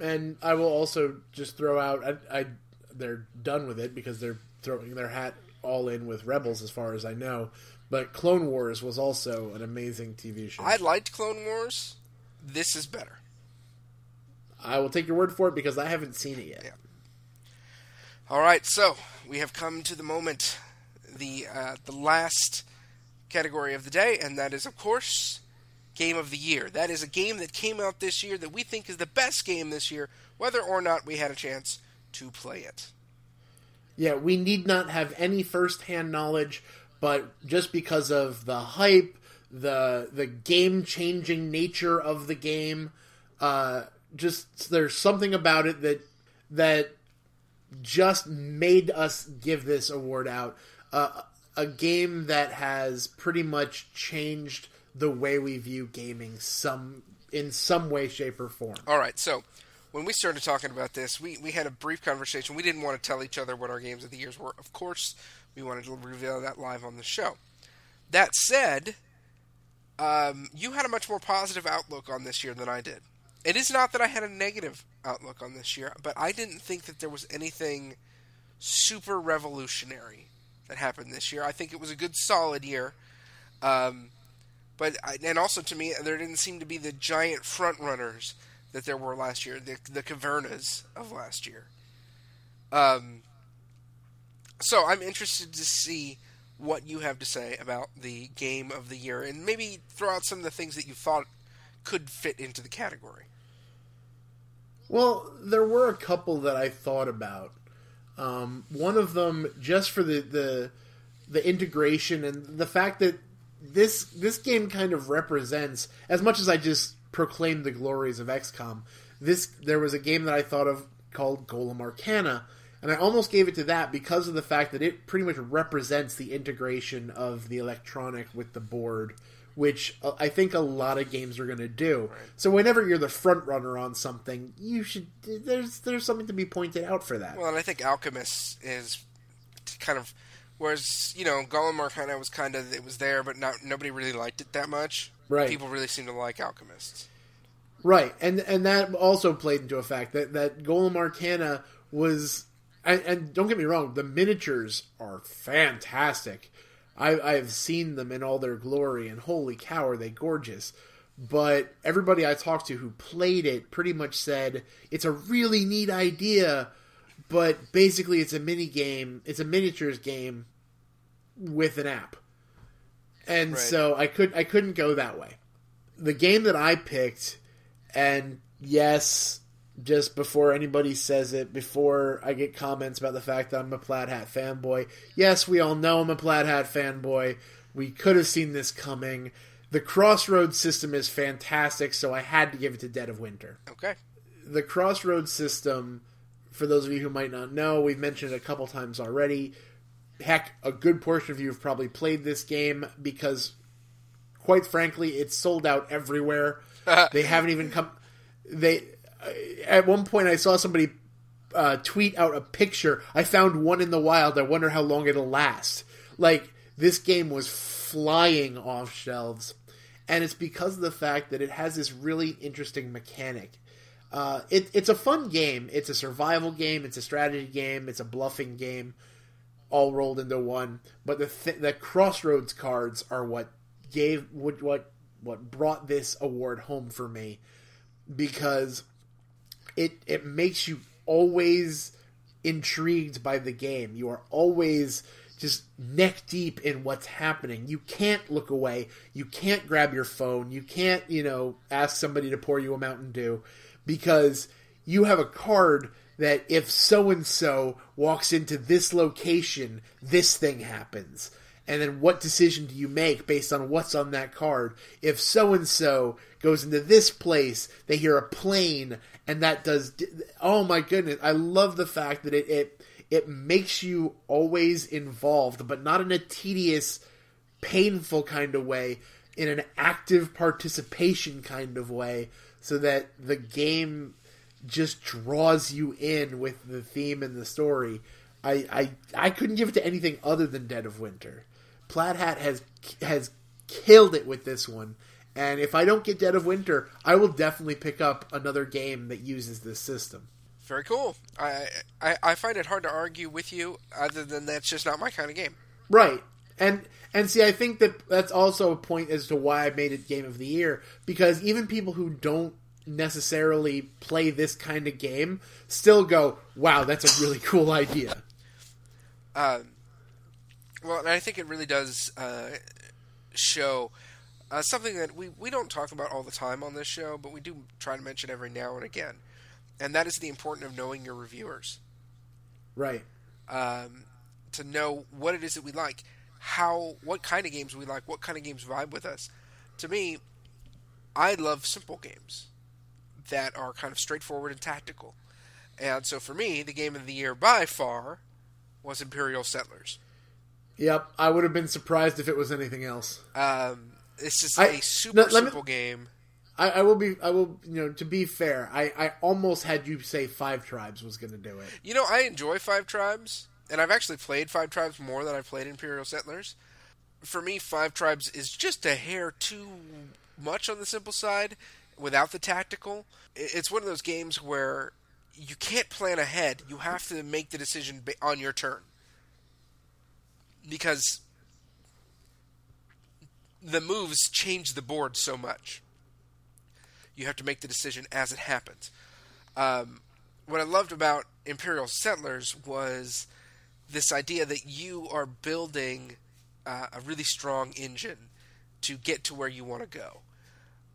And I will also just throw out I, I they're done with it because they're throwing their hat all in with Rebels as far as I know. But Clone Wars was also an amazing TV show. I liked Clone Wars. This is better. I will take your word for it because I haven't seen it yet. Yeah. All right, so we have come to the moment, the uh, the last category of the day, and that is, of course, game of the year. That is a game that came out this year that we think is the best game this year, whether or not we had a chance to play it. Yeah, we need not have any first-hand knowledge, but just because of the hype, the the game-changing nature of the game, uh, just there's something about it that that just made us give this award out. Uh, a game that has pretty much changed the way we view gaming some in some way, shape, or form. All right, so when we started talking about this, we, we had a brief conversation. We didn't want to tell each other what our games of the years were. Of course, we wanted to reveal that live on the show. That said, um, you had a much more positive outlook on this year than I did. It is not that I had a negative outlook on this year, but I didn't think that there was anything super revolutionary that happened this year. I think it was a good, solid year. Um, but and also to me, there didn't seem to be the giant front runners that there were last year, the the Cavernas of last year. Um, so I'm interested to see what you have to say about the game of the year, and maybe throw out some of the things that you thought could fit into the category. Well, there were a couple that I thought about. Um, one of them, just for the, the the integration and the fact that this this game kind of represents as much as I just proclaimed the glories of XCOM. This there was a game that I thought of called Golem Arcana, and I almost gave it to that because of the fact that it pretty much represents the integration of the electronic with the board which uh, I think a lot of games are going to do. Right. So whenever you're the front runner on something, you should there's there's something to be pointed out for that. Well, and I think Alchemist is kind of whereas you know Golem Arcana was kind of it was there, but not nobody really liked it that much. Right. People really seem to like Alchemist. Right, and and that also played into a fact that that Golem Arcana was, and, and don't get me wrong, the miniatures are fantastic I, I've seen them in all their glory, and holy cow, are they gorgeous! But everybody I talked to who played it pretty much said it's a really neat idea, but basically it's a mini game. It's a miniatures game with an app, and right. so I could I couldn't go that way. The game that I picked, and yes, just before anybody says it, before I get comments about the fact that I'm a plaid hat fanboy. Yes, we all know I'm a plaid hat fanboy. We could have seen this coming. The crossroads system is fantastic, so I had to give it to Dead of Winter. Okay. The crossroads system, for those of you who might not know, we've mentioned it a couple times already. Heck, a good portion of you have probably played this game because, quite frankly, it's sold out everywhere. [LAUGHS] they haven't even come. They at one point I saw somebody uh, tweet out a picture. I found one in the wild. I wonder how long it'll last. Like this game was flying off shelves, and it's because of the fact that it has this really interesting mechanic. Uh, it, it's a fun game. It's a survival game. It's a strategy game. It's a bluffing game, all rolled into one. But the th- the crossroads cards are what gave what what what brought this award home for me because it it makes you always intrigued by the game. You are always just neck deep in what's happening. You can't look away. You can't grab your phone. You can't, you know, ask somebody to pour you a Mountain Dew because you have a card that if so and so walks into this location, this thing happens. And then what decision do you make based on what's on that card? If so and so goes into this place, they hear a plane and that does oh my goodness i love the fact that it it it makes you always involved but not in a tedious painful kind of way in an active participation kind of way so that the game just draws you in with the theme and the story. I i, I couldn't give it to anything other than dead of winter. Plaid hat has has killed it with this one And if I don't get Dead of Winter, I will definitely pick up another game that uses this system. Very cool. I, I I find it hard to argue with you, other than that's just not my kind of game. Right. And and see, I think that that's also a point as to why I made it Game of the Year because even people who don't necessarily play this kind of game still go, "Wow, that's a really [LAUGHS] cool idea." Um, well, and I think it really does uh, show uh, something that we, we don't talk about all the time on this show, but we do try to mention every now and again, and that is the importance of knowing your reviewers. Right. Um, to know what it is that we like, how, what kind of games we like, what kind of games vibe with us. To me, I love simple games that are kind of straightforward and tactical. And so for me, the game of the year by far was Imperial Settlers. Yep, I would have been surprised if it was anything else. Um, it's just I- a super no, let me- simple game. I, I will be. I will. You know, to be fair, I, I almost had you say Five Tribes was going to do it. You know, I enjoy Five Tribes, and I've actually played Five Tribes more than I've played Imperial Settlers. For me, Five Tribes is just a hair too much on the simple side without the tactical. It's one of those games where you can't plan ahead. You have to make the decision on your turn. Because the moves change the board so much. You have to make the decision as it happens. Um, what I loved about Imperial Settlers was this idea that you are building uh, a really strong engine to get to where you want to go.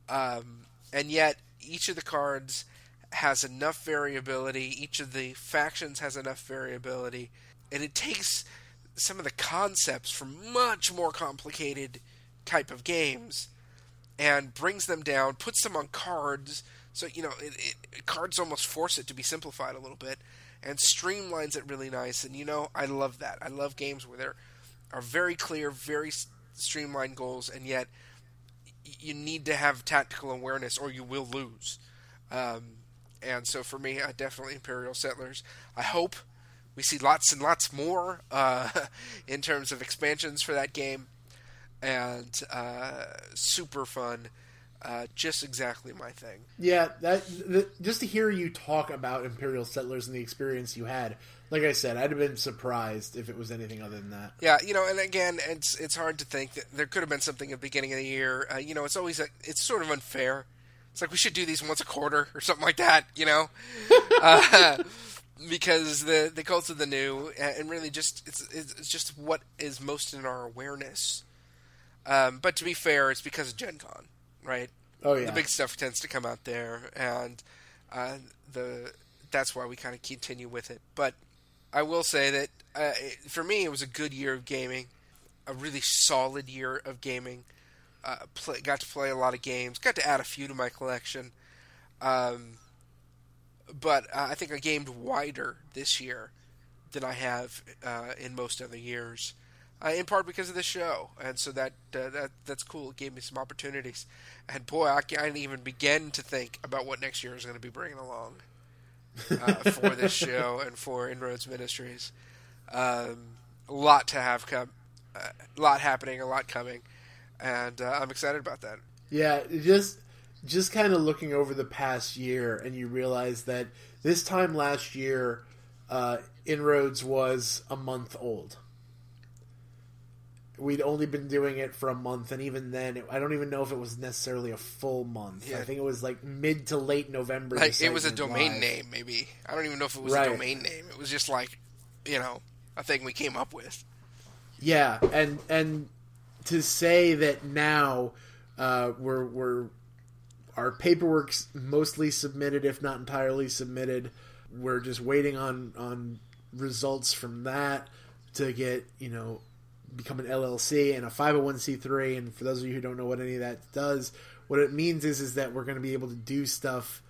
Um, and yet, each of the cards has enough variability, each of the factions has enough variability, and it takes some of the concepts from much more complicated type of games and brings them down, puts them on cards. So you know, it, it, cards almost force it to be simplified a little bit, and streamlines it really nice. And you know, I love that. I love games where there are very clear, very streamlined goals, and yet you need to have tactical awareness, or you will lose. Um, and so for me, I definitely Imperial Settlers. I hope we see lots and lots more uh, [LAUGHS] in terms of expansions for that game and uh, super fun. Uh, just exactly my thing. Yeah, that th- just to hear you talk about Imperial Settlers and the experience you had, like I said, I'd have been surprised if it was anything other than that. Yeah, you know, and again, it's it's hard to think that there could have been something at the beginning of the year. Uh, you know, it's always a, it's sort of unfair. It's like we should do these once a quarter or something like that. You know, [LAUGHS] uh, [LAUGHS] because the the cult of the new and really just it's it's just what is most in our awareness. Um, but to be fair, it's because of Gen Con, right? Oh yeah, the big stuff tends to come out there, and uh, the that's why we kind of continue with it. But I will say that uh, it, for me, it was a good year of gaming, a really solid year of gaming. Uh, play, got to play a lot of games, got to add a few to my collection. Um, but uh, I think I gamed wider this year than I have uh, in most other years. Uh, in part because of the show, and so that uh, that that's cool. It gave me some opportunities, and boy, I can't even begin to think about what next year is going to be bringing along uh, for this [LAUGHS] show and for Inroads Ministries. Um, a lot to have come, uh, a lot happening, a lot coming, and uh, I'm excited about that. yeah. Just just kind of looking over the past year, and you realize that this time last year, uh, Inroads was a month old. We'd only been doing it for a month, and even then, it, I don't even know if it was necessarily a full month. Yeah. I think it was like mid to late November. Like it was a domain live. name, maybe. I don't even know if it was Right. a domain name. It was just like, you know, a thing we came up with. Yeah, and and to say that now uh, we're we're our paperwork's mostly submitted, if not entirely submitted. We're just waiting on on results from that to get you know become an LLC and a 501c3. And for those of you who don't know what any of that does, what it means is is that we're going to be able to do stuff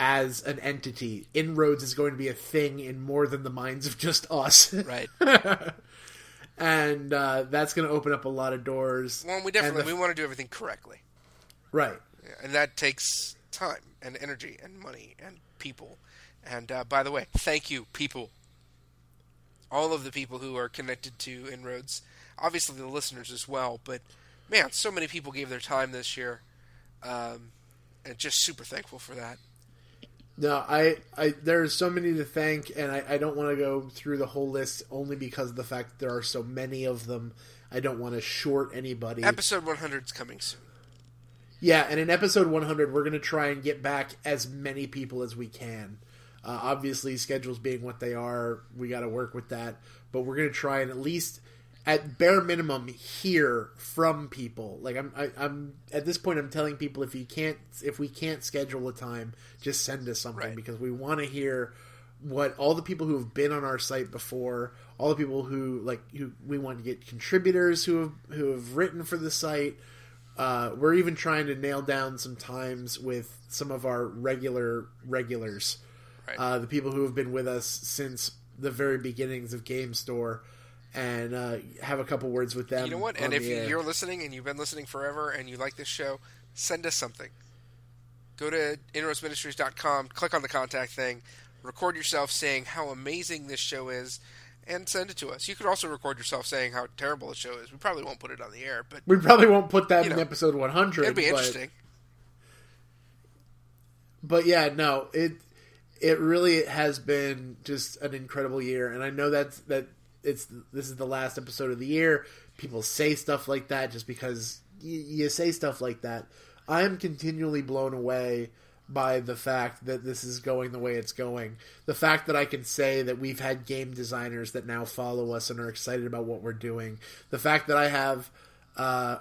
as an entity. Inroads is going to be a thing in more than the minds of just us. Right. [LAUGHS] and uh, that's going to open up a lot of doors. Well, we definitely the- we want to do everything correctly, Right. and that takes time and energy and money and people. And uh, by the way, thank you, people. All of the people who are connected to Inroads, obviously the listeners as well. But man, so many people gave their time this year. um, and just super thankful for that. No, I, I there are so many to thank, and I, I don't want to go through the whole list only because of the fact that there are so many of them. I don't want to short anybody. Episode 100 is coming soon. Yeah, and in episode 100, we're going to try and get back as many people as we can. Uh, obviously, schedules being what they are, we got to work with that. But we're going to try and at least, at bare minimum, hear from people. Like I'm, I, I'm at this point, I'm telling people if you can't, if we can't schedule a time, just send us something Right. because we want to hear what all the people who have been on our site before, all the people who like who we want to get contributors who have who have written for the site. Uh, we're even trying to nail down some times with some of our regular regulars, Right. uh, the people who have been with us since the very beginnings of Game Store, and uh, have a couple words with them. You know what? And if air. you're listening and you've been listening forever and you like this show, send us something. Go to inroadsministries.com, click on the contact thing, record yourself saying how amazing this show is, and send it to us. You could also record yourself saying how terrible the show is. We probably won't put it on the air, but we probably won't put that in know, episode 100. it'd be but- interesting. but yeah, no, it it really has been just an incredible year, and I know that's that it's this is the last episode of the year. People say stuff like that just because you, you say stuff like that. I am continually blown away by the fact that this is going the way it's going. The fact that I can say that we've had game designers that now follow us and are excited about what we're doing. The fact that I have uh,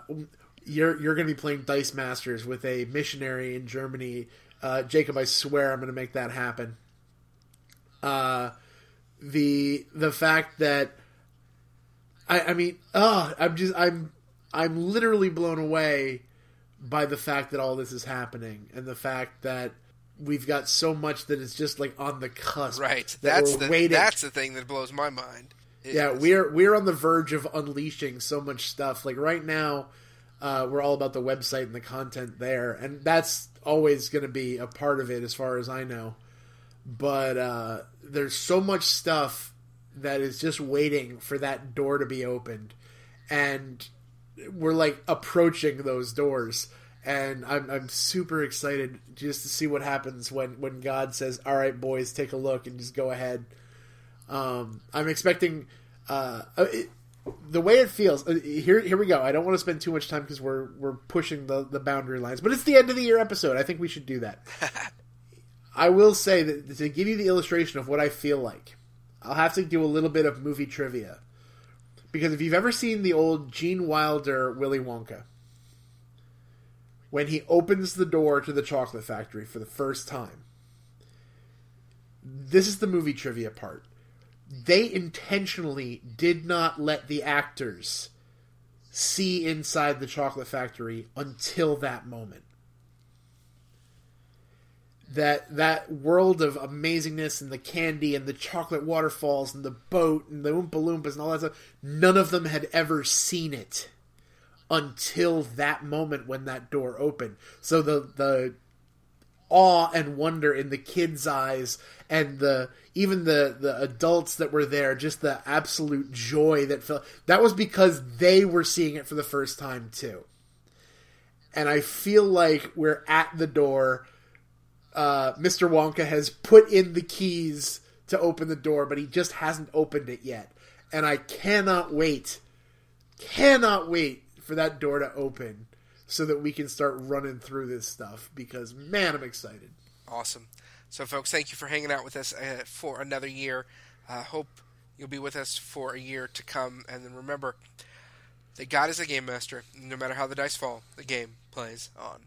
you're you're going to be playing Dice Masters with a missionary in Germany. Uh, Jacob, I swear I'm going to make that happen. Uh, the the fact that I, I mean, oh, I'm just I'm I'm literally blown away by the fact that all this is happening and the fact that we've got so much that is just like on the cusp. Right. That That's the waiting. that's the thing that blows my mind. is- Yeah, we're we're on the verge of unleashing so much stuff. Like right now, uh, we're all about the website and the content there, and that's always going to be a part of it, as far as I know. But uh, there's so much stuff that is just waiting for that door to be opened, and we're like approaching those doors. And I'm I'm super excited just to see what happens when when God says, "All right, boys, take a look and just go ahead." Um, I'm expecting uh, uh, it, the way it feels. Uh, here, here we go. I don't want to spend too much time because we're we're pushing the the boundary lines, but it's the end of the year episode. I think we should do that. [LAUGHS] I will say that to give you the illustration of what I feel like, I'll have to do a little bit of movie trivia. Because if you've ever seen the old Gene Wilder Willy Wonka, when he opens the door to the chocolate factory for the first time, this is the movie trivia part. They intentionally did not let the actors see inside the chocolate factory until that moment that that world of amazingness and the candy and the chocolate waterfalls and the boat and the oompa loompas and all that stuff none of them had ever seen it until that moment when that door opened. So the the awe and wonder in the kids' eyes and the even the the adults that were there just the absolute joy that felt that was because they were seeing it for the first time too. And i feel like we're at the door uh, mr wonka has put in the keys to open the door but he just hasn't opened it yet and i cannot wait cannot wait for that door to open so that we can start running through this stuff because man i'm excited Awesome. So, folks, thank you for hanging out with us uh, for another year. Uh, hope you'll be with us for a year to come. And then remember that God is the game master. No matter how the dice fall, the game plays on.